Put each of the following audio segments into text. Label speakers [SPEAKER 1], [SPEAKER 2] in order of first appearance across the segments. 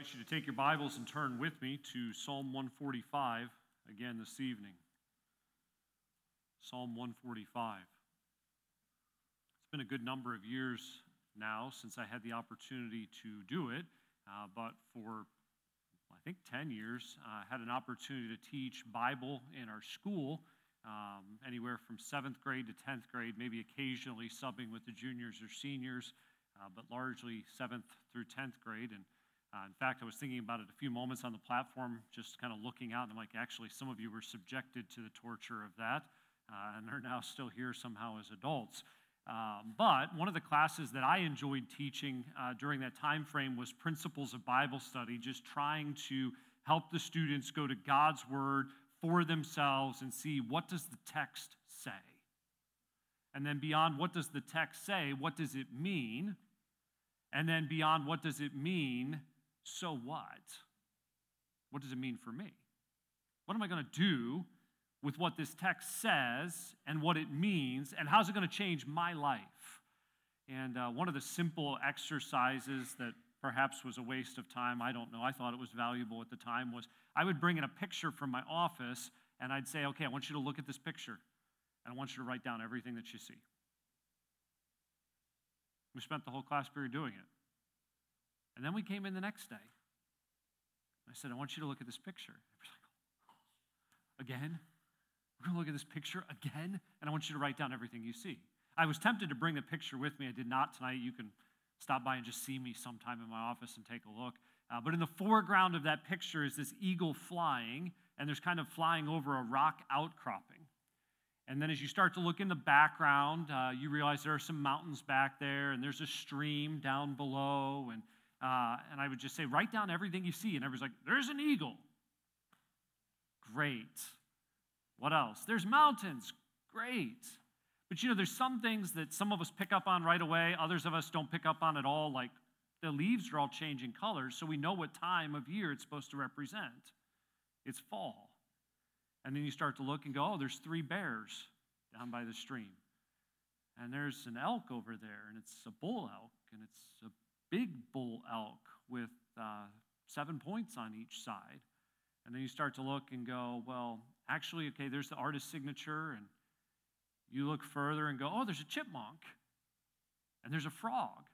[SPEAKER 1] invite you to take your Bibles and turn with me to Psalm 145 again this evening. Psalm 145. It's been a good number of years now since I had the opportunity to do it, uh, but for I think 10 years, I uh, had an opportunity to teach Bible in our school, um, anywhere from seventh grade to 10th grade, maybe occasionally subbing with the juniors or seniors, uh, but largely seventh through 10th grade. And uh, in fact, I was thinking about it a few moments on the platform, just kind of looking out, and I'm like, actually, some of you were subjected to the torture of that, uh, and are now still here somehow as adults. Um, but one of the classes that I enjoyed teaching uh, during that time frame was Principles of Bible Study, just trying to help the students go to God's Word for themselves and see what does the text say. And then beyond what does the text say, what does it mean? And then beyond what does it mean, so what? What does it mean for me? What am I going to do with what this text says and what it means, and how's it going to change my life? And uh, one of the simple exercises that perhaps was a waste of time, I don't know, I thought it was valuable at the time, was I would bring in a picture from my office and I'd say, okay, I want you to look at this picture and I want you to write down everything that you see. We spent the whole class period doing it. And then we came in the next day. I said, I want you to look at this picture. Again? We're going to look at this picture again, and I want you to write down everything you see. I was tempted to bring the picture with me. I did not tonight. You can stop by and just see me sometime in my office and take a look. Uh, but in the foreground of that picture is this eagle flying, and there's kind of flying over a rock outcropping. And then as you start to look in the background, uh, you realize there are some mountains back there, and there's a stream down below. And, uh, and I would just say, write down everything you see. And everybody's like, there's an eagle. Great. What else? There's mountains. Great. But you know, there's some things that some of us pick up on right away, others of us don't pick up on at all, like the leaves are all changing colors, so we know what time of year it's supposed to represent. It's fall. And then you start to look and go, oh, there's three bears down by the stream. And there's an elk over there, and it's a bull elk, and it's a big bull elk with uh, seven points on each side. And then you start to look and go, well, actually, okay, there's the artist signature, and you look further and go, oh, there's a chipmunk, and there's a frog,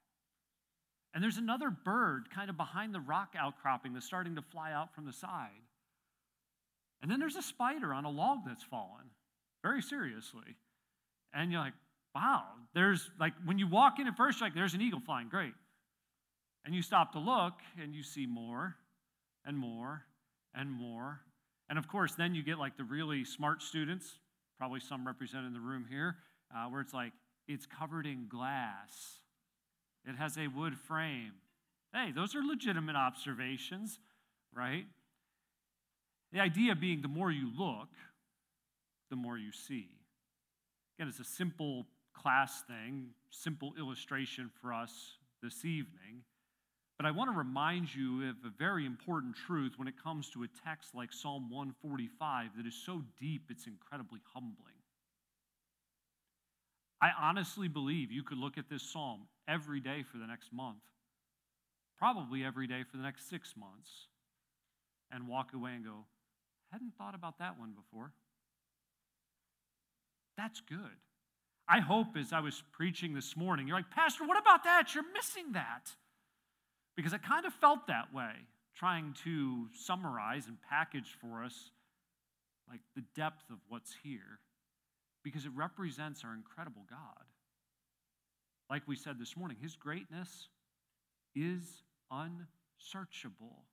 [SPEAKER 1] and there's another bird kind of behind the rock outcropping that's starting to fly out from the side. And then there's a spider on a log that's fallen, very seriously. And you're like, wow, there's like, when you walk in at first, like, there's an eagle flying, great. And you stop to look and you see more and more and more and of course, then you get like the really smart students, probably some represented in the room here, uh, where it's like, it's covered in glass, it has a wood frame. Hey, those are legitimate observations, right? The idea being the more you look, the more you see. Again, it's a simple class thing, simple illustration for us this evening. But I want to remind you of a very important truth when it comes to a text like Psalm 145 that is so deep it's incredibly humbling. I honestly believe you could look at this psalm every day for the next month, probably every day for the next six months, and walk away and go, hadn't thought about that one before. That's good. I hope as I was preaching this morning, you're like, Pastor, what about that? You're missing that. Because it kind of felt that way, trying to summarize and package for us like the depth of what's here, because it represents our incredible God. Like we said this morning, his greatness is unsearchable.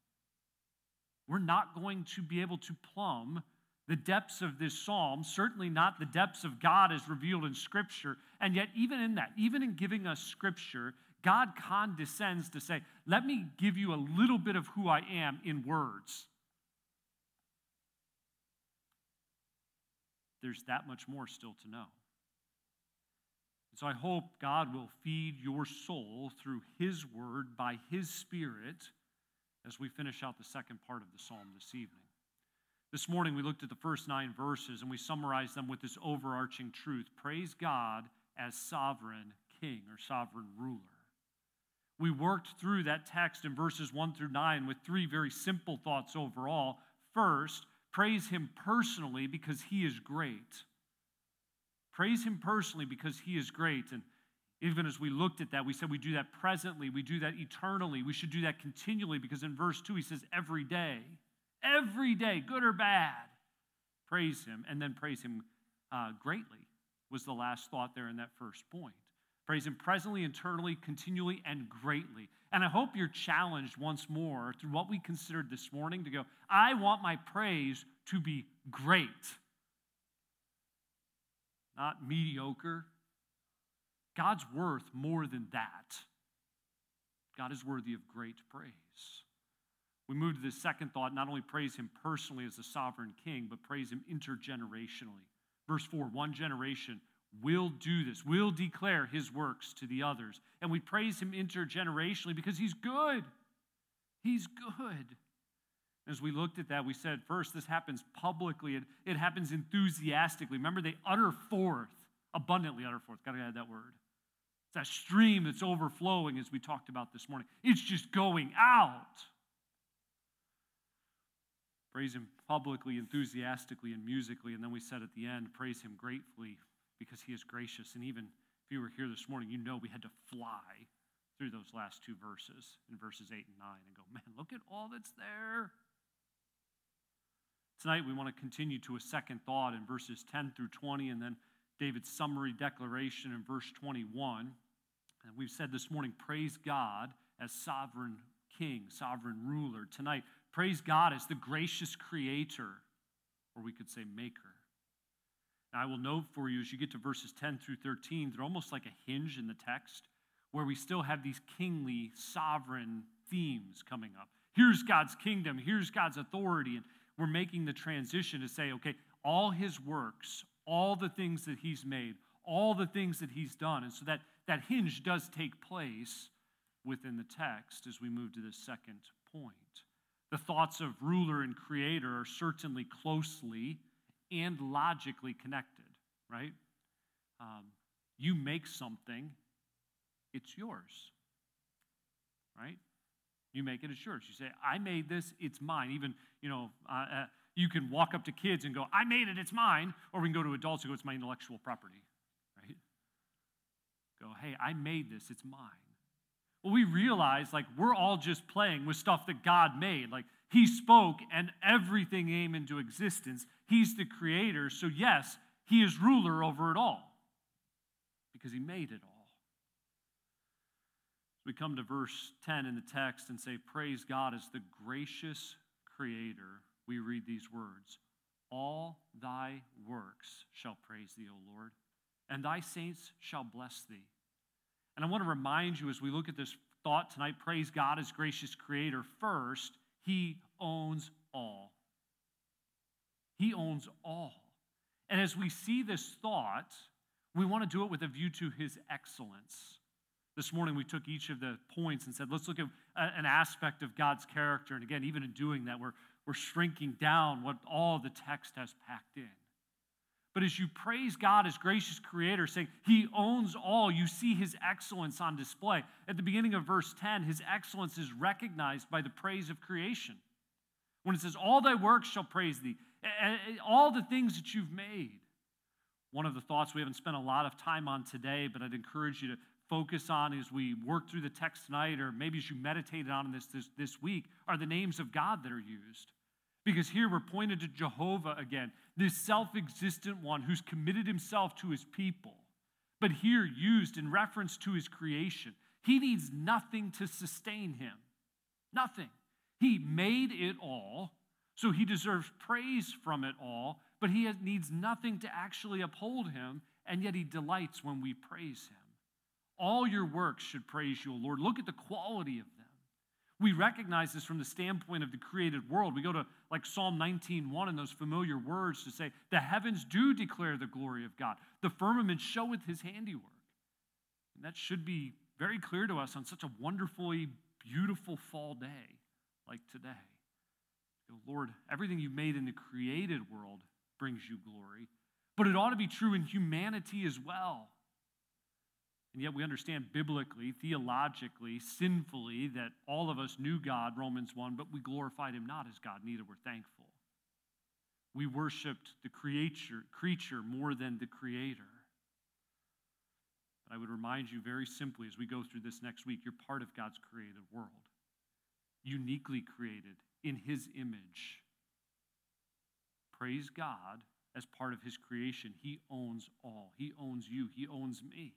[SPEAKER 1] We're not going to be able to plumb the depths of this psalm, certainly not the depths of God as revealed in Scripture. And yet, even in that, even in giving us Scripture, God condescends to say, Let me give you a little bit of who I am in words. There's that much more still to know. so I hope God will feed your soul through His word by His Spirit as we finish out the second part of the psalm this evening. This morning we looked at the first nine verses and we summarized them with this overarching truth praise God as sovereign king or sovereign ruler. We worked through that text in verses 1 through 9 with three very simple thoughts overall. First, praise him personally because he is great. Praise him personally because he is great. And even as we looked at that, we said we do that presently, we do that eternally, we should do that continually because in verse 2 he says, every day, every day, good or bad, praise him, and then praise him uh, greatly was the last thought there in that first point. Praise him presently, internally, continually, and greatly. And I hope you're challenged once more through what we considered this morning to go, I want my praise to be great, not mediocre. God's worth more than that. God is worthy of great praise. We move to the second thought not only praise him personally as the sovereign king, but praise him intergenerationally. Verse 4 one generation will do this, will declare his works to the others. And we praise him intergenerationally because he's good. He's good. As we looked at that, we said first, this happens publicly, it, it happens enthusiastically. Remember, they utter forth, abundantly utter forth. Gotta add that word. It's that stream that's overflowing, as we talked about this morning. It's just going out. Praise him publicly, enthusiastically, and musically. And then we said at the end, praise him gratefully because he is gracious. And even if you were here this morning, you know we had to fly through those last two verses in verses 8 and 9 and go, man, look at all that's there. Tonight, we want to continue to a second thought in verses 10 through 20, and then David's summary declaration in verse 21. And we've said this morning, praise God as sovereign king, sovereign ruler. Tonight, praise God as the gracious creator, or we could say maker. I will note for you as you get to verses 10 through 13, they're almost like a hinge in the text where we still have these kingly, sovereign themes coming up. Here's God's kingdom, here's God's authority, and we're making the transition to say, okay, all his works, all the things that he's made, all the things that he's done. And so that, that hinge does take place within the text as we move to the second point. The thoughts of ruler and creator are certainly closely and logically connected, right? Um, you make something, it's yours, right? You make it, it's yours. You say, I made this, it's mine. Even, you know, uh, uh, you can walk up to kids and go, I made it, it's mine. Or we can go to adults and go, it's my intellectual property, right? Go, hey, I made this, it's mine. Well, we realize like we're all just playing with stuff that God made. Like he spoke and everything came into existence. He's the creator. So, yes, he is ruler over it all because he made it all. We come to verse 10 in the text and say, Praise God as the gracious creator. We read these words All thy works shall praise thee, O Lord, and thy saints shall bless thee. And I want to remind you as we look at this thought tonight praise God as gracious creator first he owns all. He owns all. And as we see this thought, we want to do it with a view to his excellence. This morning, we took each of the points and said, let's look at an aspect of God's character. And again, even in doing that, we're, we're shrinking down what all the text has packed in. But as you praise God as gracious creator, saying he owns all, you see his excellence on display. At the beginning of verse 10, his excellence is recognized by the praise of creation. When it says, All thy works shall praise thee, all the things that you've made. One of the thoughts we haven't spent a lot of time on today, but I'd encourage you to focus on as we work through the text tonight, or maybe as you meditated on this, this this week, are the names of God that are used. Because here we're pointed to Jehovah again, this self existent one who's committed himself to his people, but here used in reference to his creation. He needs nothing to sustain him. Nothing. He made it all, so he deserves praise from it all, but he needs nothing to actually uphold him, and yet he delights when we praise him. All your works should praise you, Lord. Look at the quality of them. We recognize this from the standpoint of the created world. We go to like Psalm 19:1 and those familiar words to say, "The heavens do declare the glory of God. The firmament showeth his handiwork." And that should be very clear to us on such a wonderfully beautiful fall day like today. Lord, everything you made in the created world brings you glory, but it ought to be true in humanity as well. And yet we understand biblically, theologically, sinfully that all of us knew God, Romans 1, but we glorified him not as God, neither were thankful. We worshiped the creature, creature more than the creator. But I would remind you very simply as we go through this next week, you're part of God's created world, uniquely created in his image. Praise God as part of his creation. He owns all, he owns you, he owns me.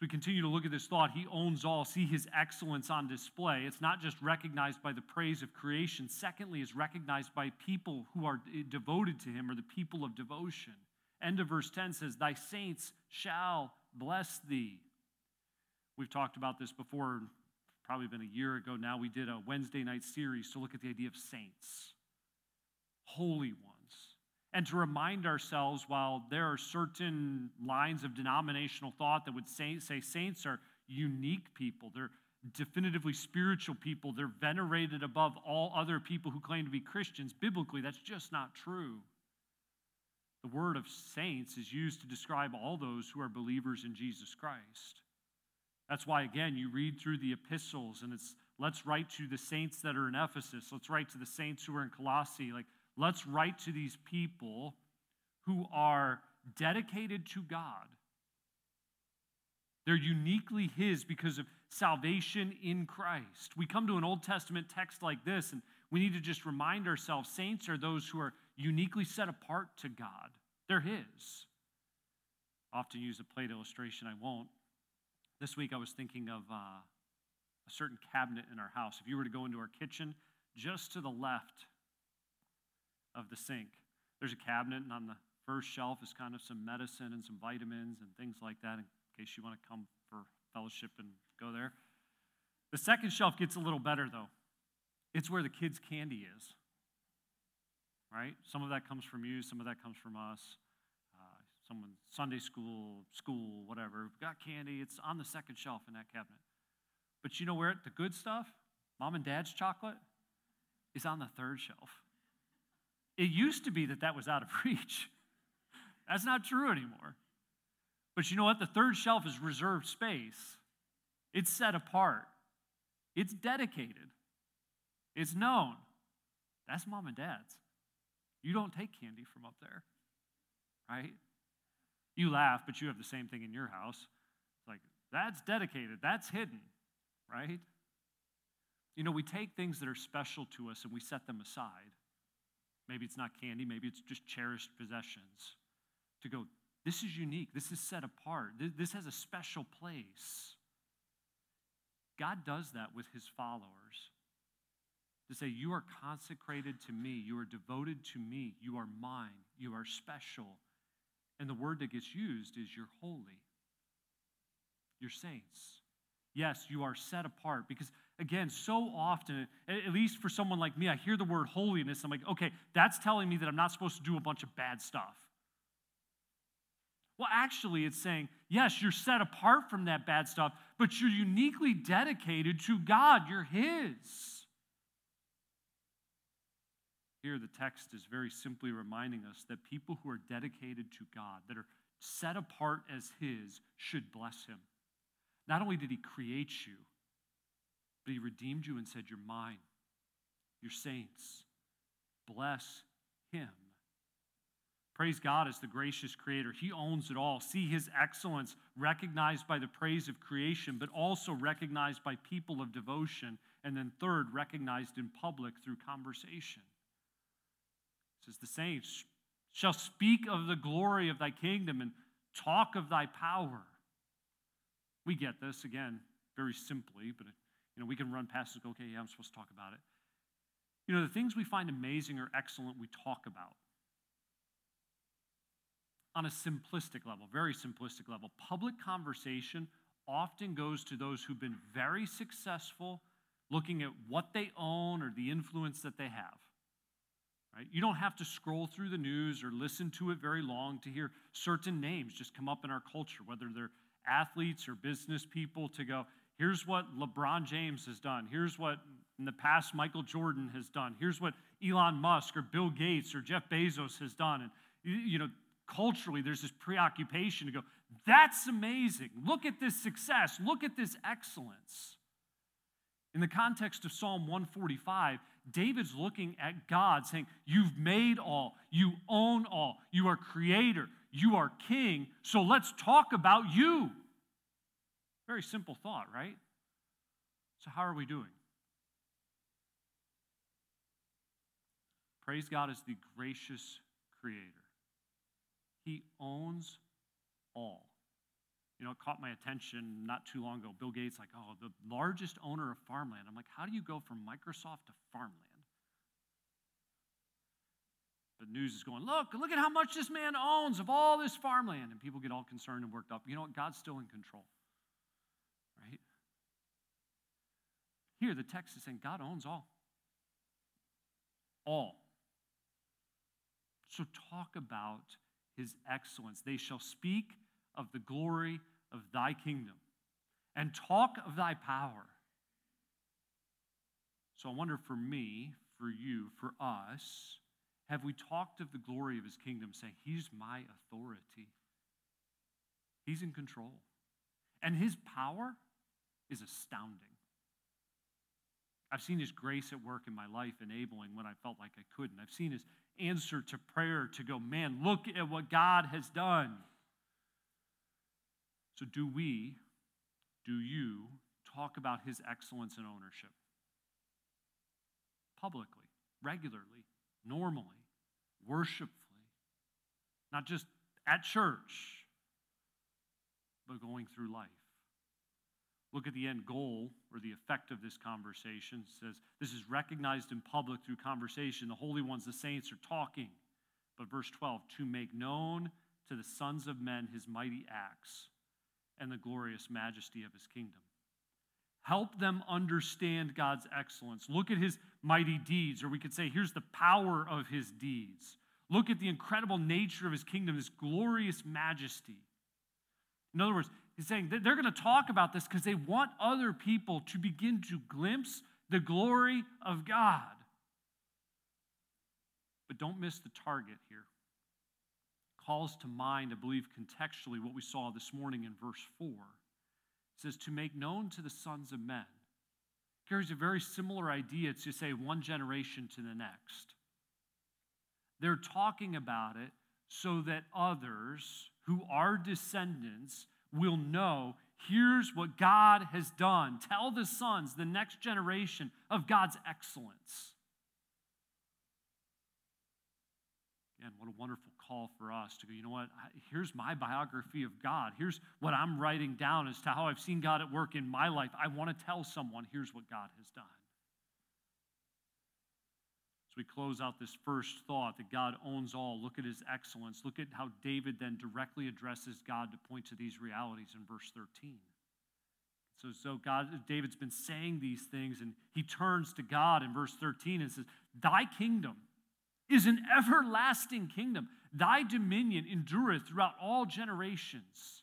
[SPEAKER 1] We continue to look at this thought. He owns all. See his excellence on display. It's not just recognized by the praise of creation. Secondly, is recognized by people who are eh, devoted to him or the people of devotion. End of verse 10 says, Thy saints shall bless thee. We've talked about this before, probably been a year ago now. We did a Wednesday night series to look at the idea of saints, holy ones and to remind ourselves while there are certain lines of denominational thought that would say, say saints are unique people, they're definitively spiritual people, they're venerated above all other people who claim to be Christians. Biblically, that's just not true. The word of saints is used to describe all those who are believers in Jesus Christ. That's why, again, you read through the epistles and it's let's write to the saints that are in Ephesus, let's write to the saints who are in Colossae. Like, Let's write to these people who are dedicated to God. They're uniquely His because of salvation in Christ. We come to an Old Testament text like this, and we need to just remind ourselves saints are those who are uniquely set apart to God. They're His. Often use a plate illustration, I won't. This week I was thinking of uh, a certain cabinet in our house. If you were to go into our kitchen, just to the left of the sink. There's a cabinet, and on the first shelf is kind of some medicine and some vitamins and things like that in case you want to come for fellowship and go there. The second shelf gets a little better, though. It's where the kids' candy is. Right? Some of that comes from you, some of that comes from us. Uh, someone, Sunday school, school, whatever. We've got candy. It's on the second shelf in that cabinet. But you know where the good stuff, mom and dad's chocolate, is on the third shelf. It used to be that that was out of reach. That's not true anymore. But you know what? The third shelf is reserved space, it's set apart, it's dedicated, it's known. That's mom and dad's. You don't take candy from up there, right? You laugh, but you have the same thing in your house. It's like, that's dedicated, that's hidden, right? You know, we take things that are special to us and we set them aside. Maybe it's not candy, maybe it's just cherished possessions. To go, this is unique, this is set apart, this has a special place. God does that with his followers. To say, You are consecrated to me, you are devoted to me, you are mine, you are special. And the word that gets used is you're holy, you're saints. Yes, you are set apart because again, so often, at least for someone like me, I hear the word holiness. I'm like, okay, that's telling me that I'm not supposed to do a bunch of bad stuff. Well, actually, it's saying, yes, you're set apart from that bad stuff, but you're uniquely dedicated to God. You're His. Here, the text is very simply reminding us that people who are dedicated to God, that are set apart as His, should bless Him. Not only did He create you, but he redeemed you and said, You're mine. You're saints. Bless him. Praise God as the gracious creator. He owns it all. See his excellence recognized by the praise of creation, but also recognized by people of devotion. And then, third, recognized in public through conversation. It says, The saints shall speak of the glory of thy kingdom and talk of thy power. We get this again very simply, but you know, we can run past go, okay, yeah, I'm supposed to talk about it. You know, the things we find amazing or excellent, we talk about on a simplistic level, very simplistic level. Public conversation often goes to those who've been very successful looking at what they own or the influence that they have. Right? You don't have to scroll through the news or listen to it very long to hear certain names just come up in our culture, whether they're athletes or business people, to go, Here's what LeBron James has done. Here's what in the past Michael Jordan has done. Here's what Elon Musk or Bill Gates or Jeff Bezos has done. And, you know, culturally, there's this preoccupation to go, That's amazing. Look at this success. Look at this excellence. In the context of Psalm 145, David's looking at God saying, You've made all, you own all, you are creator, you are king, so let's talk about you. Very simple thought, right? So, how are we doing? Praise God as the gracious creator. He owns all. You know, it caught my attention not too long ago. Bill Gates, like, oh, the largest owner of farmland. I'm like, how do you go from Microsoft to farmland? The news is going, look, look at how much this man owns of all this farmland. And people get all concerned and worked up. You know what? God's still in control. Right? Here, the text is saying God owns all. All. So talk about his excellence. They shall speak of the glory of thy kingdom and talk of thy power. So I wonder for me, for you, for us, have we talked of the glory of his kingdom, saying, He's my authority? He's in control. And his power is astounding. I've seen his grace at work in my life, enabling when I felt like I couldn't. I've seen his answer to prayer to go, man, look at what God has done. So, do we, do you talk about his excellence and ownership? Publicly, regularly, normally, worshipfully, not just at church, but going through life. Look at the end goal or the effect of this conversation. It says, This is recognized in public through conversation. The holy ones, the saints, are talking. But verse 12, to make known to the sons of men his mighty acts and the glorious majesty of his kingdom. Help them understand God's excellence. Look at his mighty deeds, or we could say, here's the power of his deeds. Look at the incredible nature of his kingdom, his glorious majesty. In other words, He's saying they're going to talk about this because they want other people to begin to glimpse the glory of God. But don't miss the target here. Calls to mind, I believe, contextually what we saw this morning in verse 4. Says, To make known to the sons of men. Carries a very similar idea. To say one generation to the next. They're talking about it so that others who are descendants will know here's what God has done. Tell the sons, the next generation, of God's excellence. Again, what a wonderful call for us to go, you know what? Here's my biography of God. Here's what I'm writing down as to how I've seen God at work in my life. I want to tell someone, here's what God has done As we close out this first thought that God owns all, look at his excellence. Look at how David then directly addresses God to point to these realities in verse 13. So, so God, David's been saying these things, and he turns to God in verse 13 and says, Thy kingdom is an everlasting kingdom. Thy dominion endureth throughout all generations.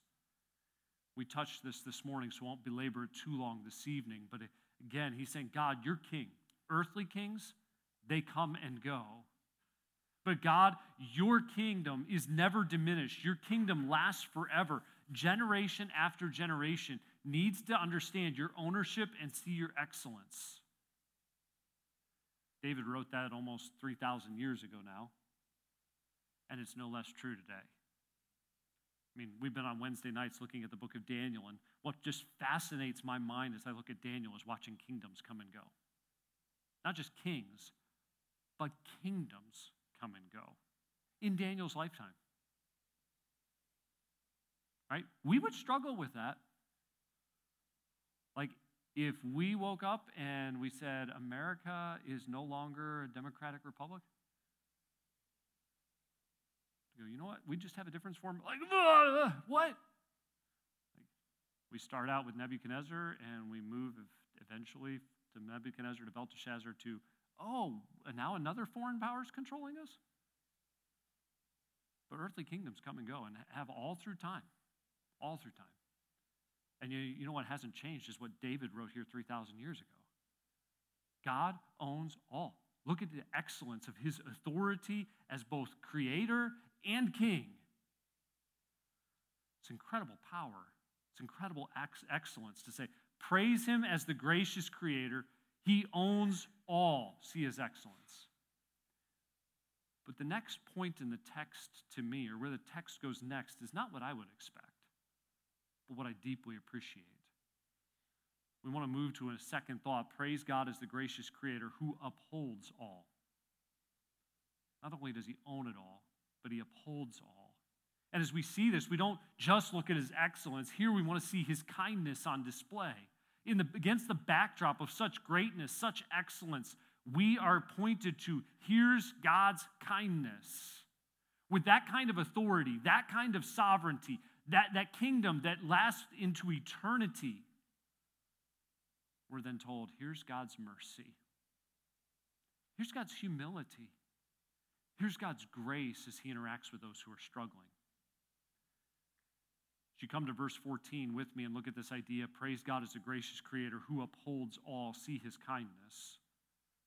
[SPEAKER 1] We touched this this morning, so I won't belabor it too long this evening. But again, he's saying, God, you're king. Earthly kings, they come and go. But God, your kingdom is never diminished. Your kingdom lasts forever. Generation after generation needs to understand your ownership and see your excellence. David wrote that almost 3,000 years ago now, and it's no less true today. I mean, we've been on Wednesday nights looking at the book of Daniel, and what just fascinates my mind as I look at Daniel is watching kingdoms come and go. Not just kings, but kingdoms come and go in Daniel's lifetime. Right? We would struggle with that. Like, if we woke up and we said, America is no longer a democratic republic, you go, you know what? We just have a difference form. Like, what? Like, we start out with Nebuchadnezzar and we move eventually to Nebuchadnezzar to Belteshazzar to oh, and now another foreign power is controlling us? But earthly kingdoms come and go and have all through time, all through time. And you, you know what hasn't changed is what David wrote here 3,000 years ago. God owns all. Look at the excellence of his authority as both creator and king. It's incredible power. It's incredible ex- excellence to say, praise him as the gracious creator. He owns all. See his excellence. But the next point in the text to me, or where the text goes next, is not what I would expect, but what I deeply appreciate. We want to move to a second thought. Praise God as the gracious creator who upholds all. Not only does he own it all, but he upholds all. And as we see this, we don't just look at his excellence. Here we want to see his kindness on display. In the, against the backdrop of such greatness, such excellence, we are pointed to here's God's kindness. With that kind of authority, that kind of sovereignty, that, that kingdom that lasts into eternity, we're then told here's God's mercy. Here's God's humility. Here's God's grace as he interacts with those who are struggling. As you come to verse 14 with me and look at this idea praise God as a gracious creator who upholds all, see his kindness.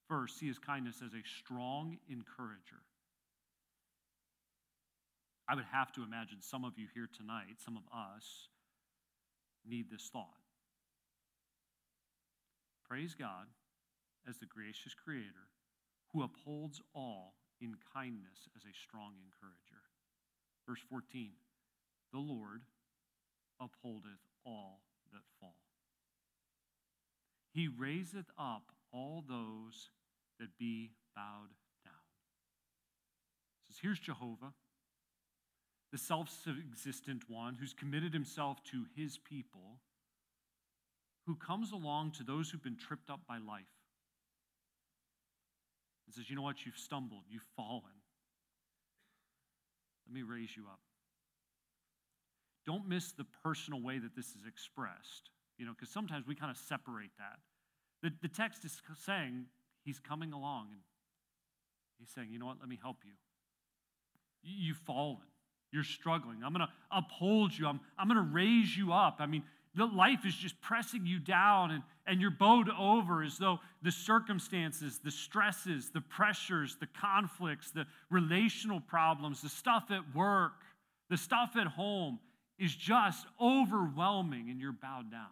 [SPEAKER 1] First, see his kindness as a strong encourager. I would have to imagine some of you here tonight, some of us, need this thought. Praise God as the gracious creator who upholds all in kindness as a strong encourager. Verse 14 The Lord upholdeth all that fall. He raiseth up all those that be bowed down. Says, Here's Jehovah, the self existent one who's committed himself to his people, who comes along to those who've been tripped up by life and says, You know what? You've stumbled, you've fallen. Let me raise you up. Don't miss the personal way that this is expressed, you know, because sometimes we kind of separate that. The, the text is saying, He's coming along and He's saying, You know what? Let me help you. You've fallen. You're struggling. I'm going to uphold you. I'm, I'm going to raise you up. I mean, the life is just pressing you down and, and you're bowed over as though the circumstances, the stresses, the pressures, the conflicts, the relational problems, the stuff at work, the stuff at home is just overwhelming and you're bowed down.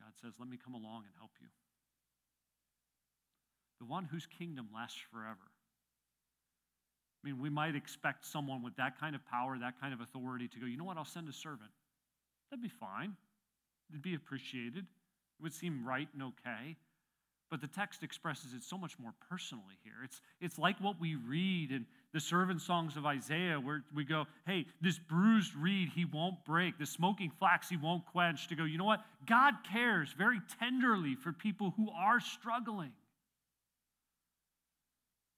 [SPEAKER 1] God says, Let me come along and help you. The one whose kingdom lasts forever. I mean, we might expect someone with that kind of power, that kind of authority to go, you know what, I'll send a servant. That'd be fine. It'd be appreciated. It would seem right and okay. But the text expresses it so much more personally here. It's, it's like what we read in the servant songs of Isaiah, where we go, hey, this bruised reed he won't break, the smoking flax he won't quench, to go, you know what? God cares very tenderly for people who are struggling.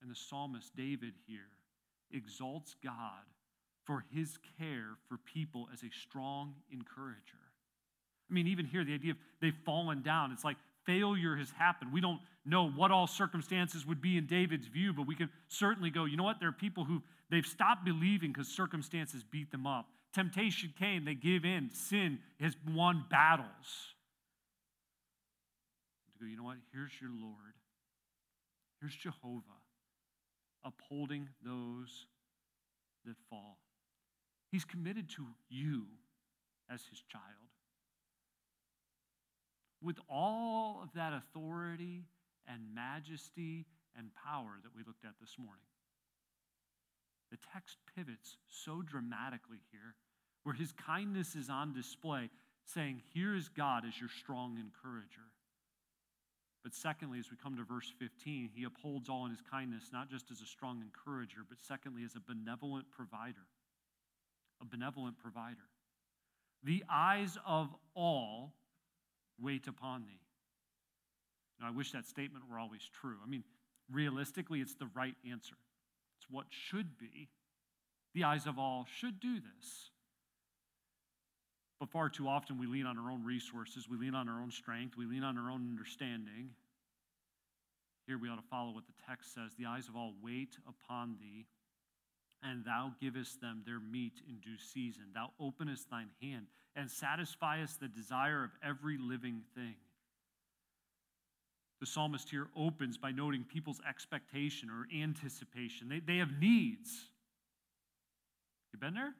[SPEAKER 1] And the psalmist David here exalts God for his care for people as a strong encourager. I mean, even here, the idea of they've fallen down, it's like failure has happened. We don't know what all circumstances would be in David's view, but we can certainly go, you know what? There are people who they've stopped believing because circumstances beat them up. Temptation came, they give in. Sin has won battles. To go, you know what? Here's your Lord. Here's Jehovah upholding those that fall. He's committed to you as his child. With all of that authority and majesty and power that we looked at this morning. The text pivots so dramatically here, where his kindness is on display, saying, Here is God as your strong encourager. But secondly, as we come to verse 15, he upholds all in his kindness, not just as a strong encourager, but secondly, as a benevolent provider a benevolent provider. The eyes of all wait upon thee. Now, I wish that statement were always true. I mean, realistically, it's the right answer. It's what should be. The eyes of all should do this. But far too often, we lean on our own resources, we lean on our own strength, we lean on our own understanding. Here we ought to follow what the text says The eyes of all wait upon thee, and thou givest them their meat in due season. Thou openest thine hand and satisfiest the desire of every living thing. The psalmist here opens by noting people's expectation or anticipation. They, they have needs. You been there?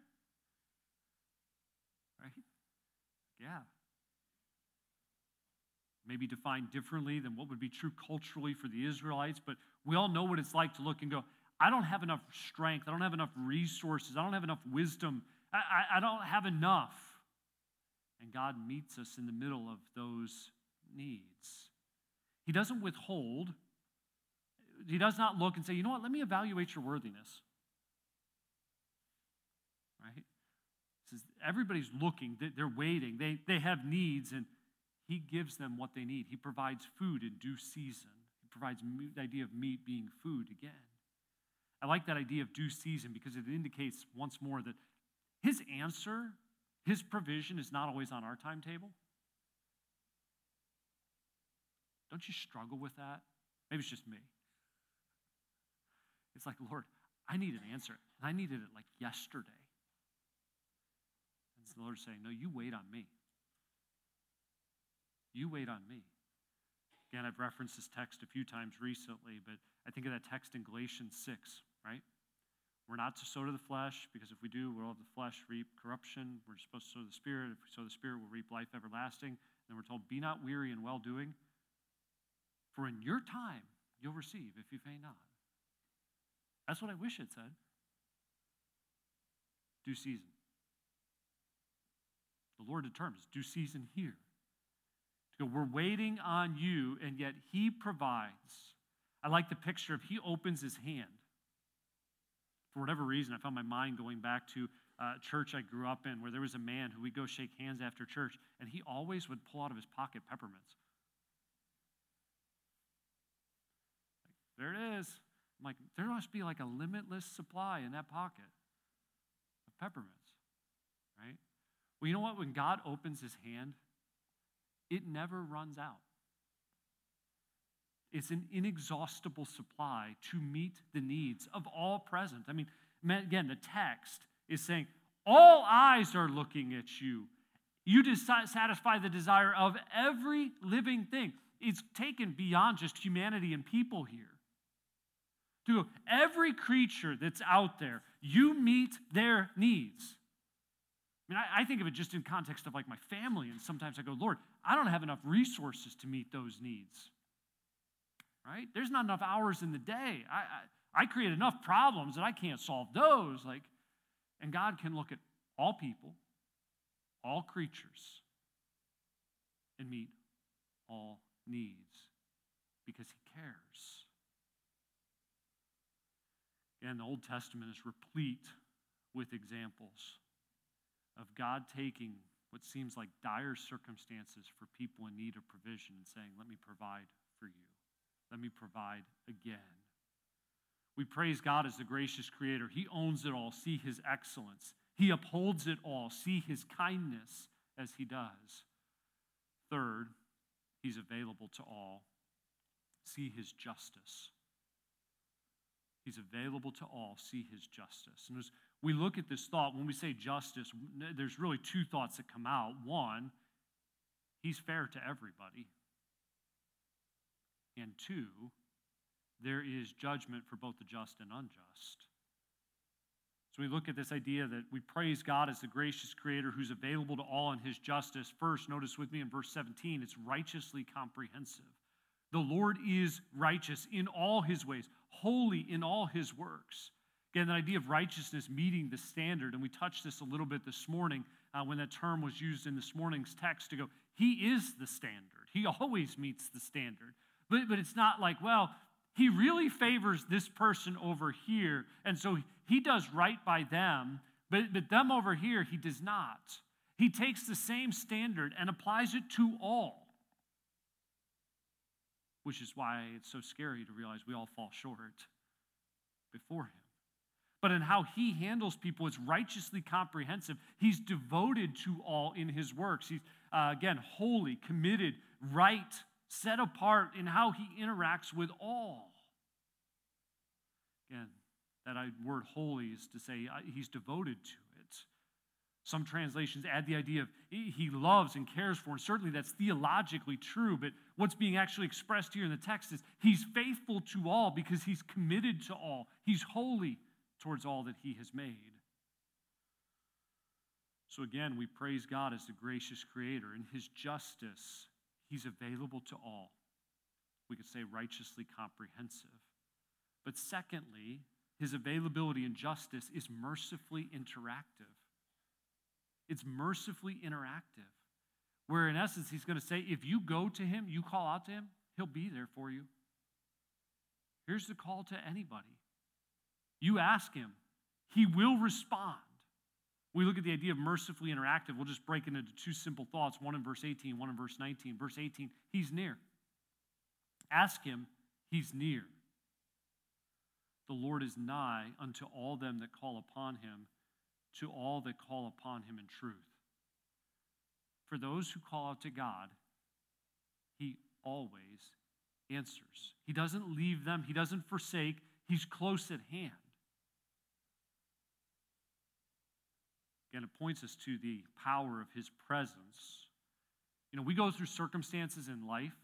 [SPEAKER 1] right? Yeah. Maybe defined differently than what would be true culturally for the Israelites, but we all know what it's like to look and go, I don't have enough strength. I don't have enough resources. I don't have enough wisdom. I, I, I don't have enough. And God meets us in the middle of those needs. He doesn't withhold, He does not look and say, you know what, let me evaluate your worthiness. Right? says everybody's looking, they're waiting, they, they have needs, and He gives them what they need. He provides food in due season. He provides the idea of meat being food again. I like that idea of due season because it indicates once more that His answer, His provision is not always on our timetable. Don't you struggle with that? Maybe it's just me. It's like, Lord, I need an answer. And I needed it like yesterday. And so the Lord's saying, No, you wait on me. You wait on me. Again, I've referenced this text a few times recently, but I think of that text in Galatians 6, right? We're not to sow to the flesh, because if we do, we'll have the flesh reap corruption. We're supposed to sow the Spirit. If we sow the Spirit, we'll reap life everlasting. And then we're told, Be not weary in well doing, for in your time you'll receive if you faint not. That's what I wish it said. Due season. The Lord determines due season here. We're waiting on you, and yet He provides. I like the picture of He opens His hand. For whatever reason, I found my mind going back to a church I grew up in where there was a man who we go shake hands after church, and he always would pull out of his pocket peppermints. There it is. I'm like, there must be like a limitless supply in that pocket of peppermints, right? Well, you know what? When God opens his hand, it never runs out. It's an inexhaustible supply to meet the needs of all present. I mean, again, the text is saying, all eyes are looking at you. You satisfy the desire of every living thing. It's taken beyond just humanity and people here to every creature that's out there, you meet their needs. I mean, I, I, think of it just in context of like my family, and sometimes I go, Lord, I don't have enough resources to meet those needs. Right? There's not enough hours in the day. I, I, I create enough problems that I can't solve those. Like, and God can look at all people, all creatures, and meet all needs because He cares. And the Old Testament is replete with examples of God taking what seems like dire circumstances for people in need of provision and saying, Let me provide for you. Let me provide again. We praise God as the gracious creator. He owns it all. See his excellence. He upholds it all. See his kindness as he does. Third, he's available to all. See his justice. He's available to all. See his justice. And as we look at this thought, when we say justice, there's really two thoughts that come out. One, he's fair to everybody. And two, there is judgment for both the just and unjust. So we look at this idea that we praise God as the gracious creator who's available to all in his justice. First, notice with me in verse 17, it's righteously comprehensive. The Lord is righteous in all his ways, holy in all his works. Again, the idea of righteousness meeting the standard, and we touched this a little bit this morning uh, when that term was used in this morning's text to go, He is the standard. He always meets the standard. But, but it's not like, well, He really favors this person over here, and so He does right by them, but, but them over here, He does not. He takes the same standard and applies it to all which is why it's so scary to realize we all fall short before Him. But in how He handles people, it's righteously comprehensive. He's devoted to all in His works. He's, uh, again, holy, committed, right, set apart in how He interacts with all. Again, that word holy is to say uh, He's devoted to it. some translations add the idea of he loves and cares for, and certainly that's theologically true. But what's being actually expressed here in the text is he's faithful to all because he's committed to all, he's holy towards all that he has made. So again, we praise God as the gracious creator. In his justice, he's available to all. We could say righteously comprehensive. But secondly, his availability and justice is mercifully interactive. It's mercifully interactive. Where in essence, he's going to say, if you go to him, you call out to him, he'll be there for you. Here's the call to anybody you ask him, he will respond. We look at the idea of mercifully interactive. We'll just break it into two simple thoughts one in verse 18, one in verse 19. Verse 18, he's near. Ask him, he's near. The Lord is nigh unto all them that call upon him, to all that call upon him in truth. For those who call out to God, he always answers. He doesn't leave them, he doesn't forsake, he's close at hand. Again, it points us to the power of his presence. You know, we go through circumstances in life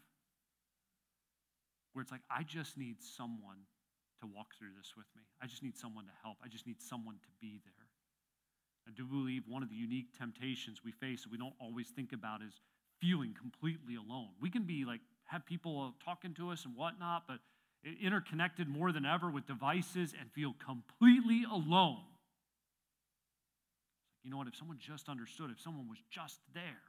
[SPEAKER 1] where it's like, I just need someone to walk through this with me. I just need someone to help. I just need someone to be there. I do believe one of the unique temptations we face that we don't always think about is feeling completely alone. We can be like, have people talking to us and whatnot, but interconnected more than ever with devices and feel completely alone. You know what? If someone just understood, if someone was just there.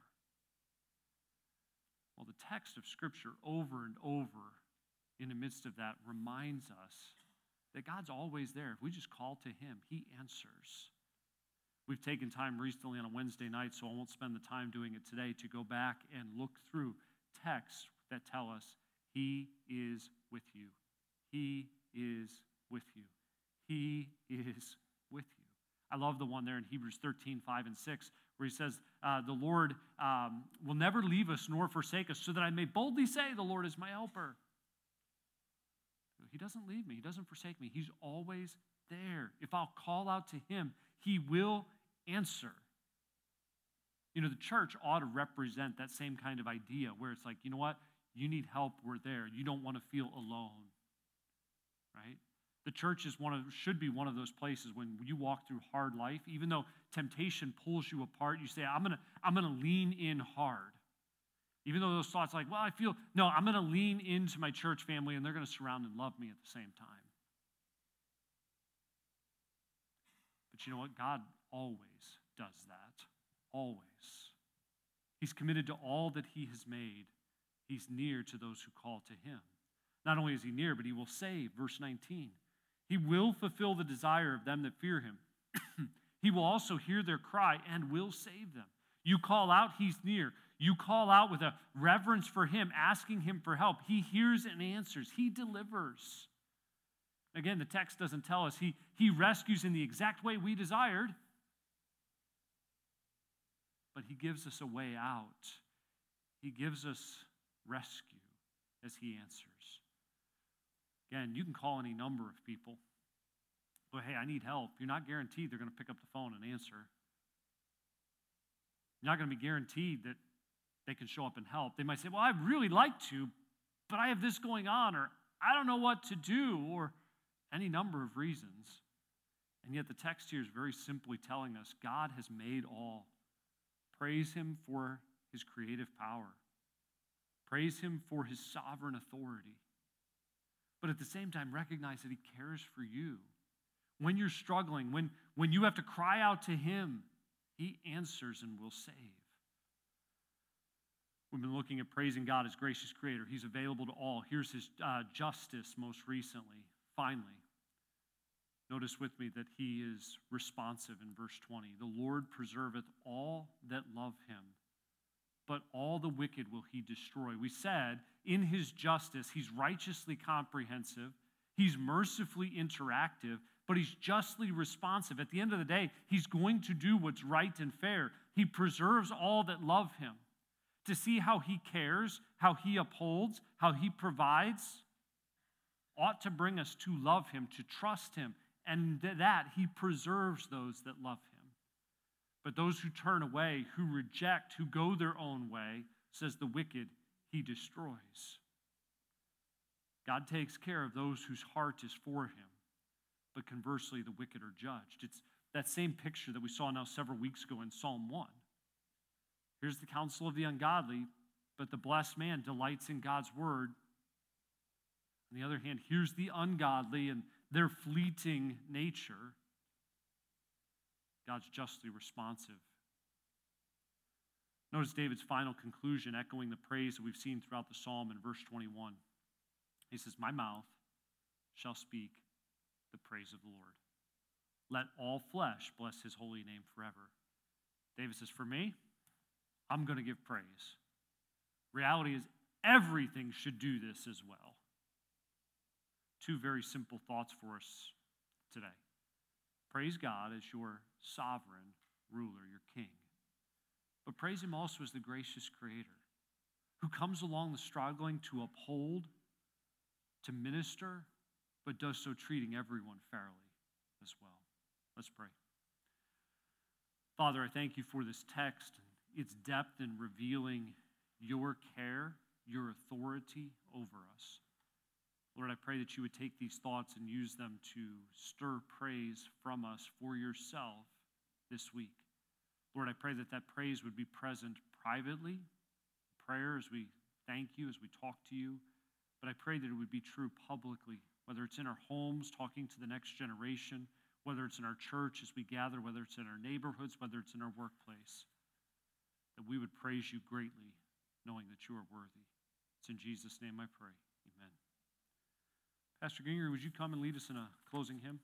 [SPEAKER 1] Well, the text of Scripture over and over in the midst of that reminds us that God's always there. If we just call to Him, He answers. We've taken time recently on a Wednesday night, so I won't spend the time doing it today, to go back and look through texts that tell us He is with you. He is with you. He is. I love the one there in Hebrews 13, 5 and 6, where he says, uh, The Lord um, will never leave us nor forsake us, so that I may boldly say, The Lord is my helper. He doesn't leave me, He doesn't forsake me. He's always there. If I'll call out to Him, He will answer. You know, the church ought to represent that same kind of idea where it's like, you know what? You need help, we're there. You don't want to feel alone. Right? The church is one of should be one of those places when you walk through hard life, even though temptation pulls you apart, you say, I'm gonna, I'm gonna lean in hard. Even though those thoughts like, well, I feel, no, I'm going to lean into my church family and they're going to surround and love me at the same time. But you know what? God always does that. Always. He's committed to all that He has made. He's near to those who call to Him. Not only is He near, but He will save. Verse 19. He will fulfill the desire of them that fear Him. he will also hear their cry and will save them. You call out, He's near. You call out with a reverence for Him, asking Him for help. He hears and answers, He delivers. Again, the text doesn't tell us. He, he rescues in the exact way we desired, but He gives us a way out. He gives us rescue as He answers. Again, you can call any number of people. But hey, I need help. You're not guaranteed they're going to pick up the phone and answer. You're not going to be guaranteed that they can show up and help. They might say, Well, I'd really like to, but I have this going on, or I don't know what to do, or any number of reasons. And yet the text here is very simply telling us God has made all. Praise Him for His creative power, praise Him for His sovereign authority. But at the same time, recognize that He cares for you. When you're struggling, when, when you have to cry out to Him, He answers and will save. We've been looking at praising God as gracious creator. He's available to all. Here's his uh, justice most recently. Finally, notice with me that he is responsive in verse 20. The Lord preserveth all that love him, but all the wicked will he destroy. We said in his justice, he's righteously comprehensive, he's mercifully interactive, but he's justly responsive. At the end of the day, he's going to do what's right and fair. He preserves all that love him to see how he cares, how he upholds, how he provides, ought to bring us to love him, to trust him, and that he preserves those that love him. But those who turn away, who reject, who go their own way, says the wicked, he destroys. God takes care of those whose heart is for him, but conversely, the wicked are judged. It's that same picture that we saw now several weeks ago in Psalm 1. Here's the counsel of the ungodly, but the blessed man delights in God's word. On the other hand, here's the ungodly and their fleeting nature. God's justly responsive. Notice David's final conclusion, echoing the praise that we've seen throughout the psalm in verse 21. He says, My mouth shall speak the praise of the Lord. Let all flesh bless his holy name forever. David says, For me, I'm going to give praise. Reality is, everything should do this as well. Two very simple thoughts for us today. Praise God as your sovereign ruler, your king. But praise Him also as the gracious Creator who comes along the struggling to uphold, to minister, but does so treating everyone fairly as well. Let's pray. Father, I thank you for this text, its depth in revealing your care, your authority over us. Lord, I pray that you would take these thoughts and use them to stir praise from us for yourself this week. Lord, I pray that that praise would be present privately, prayer as we thank you, as we talk to you, but I pray that it would be true publicly, whether it's in our homes, talking to the next generation, whether it's in our church as we gather, whether it's in our neighborhoods, whether it's in our workplace, that we would praise you greatly, knowing that you are worthy. It's in Jesus' name I pray. Amen. Pastor Ginger, would you come and lead us in a closing hymn?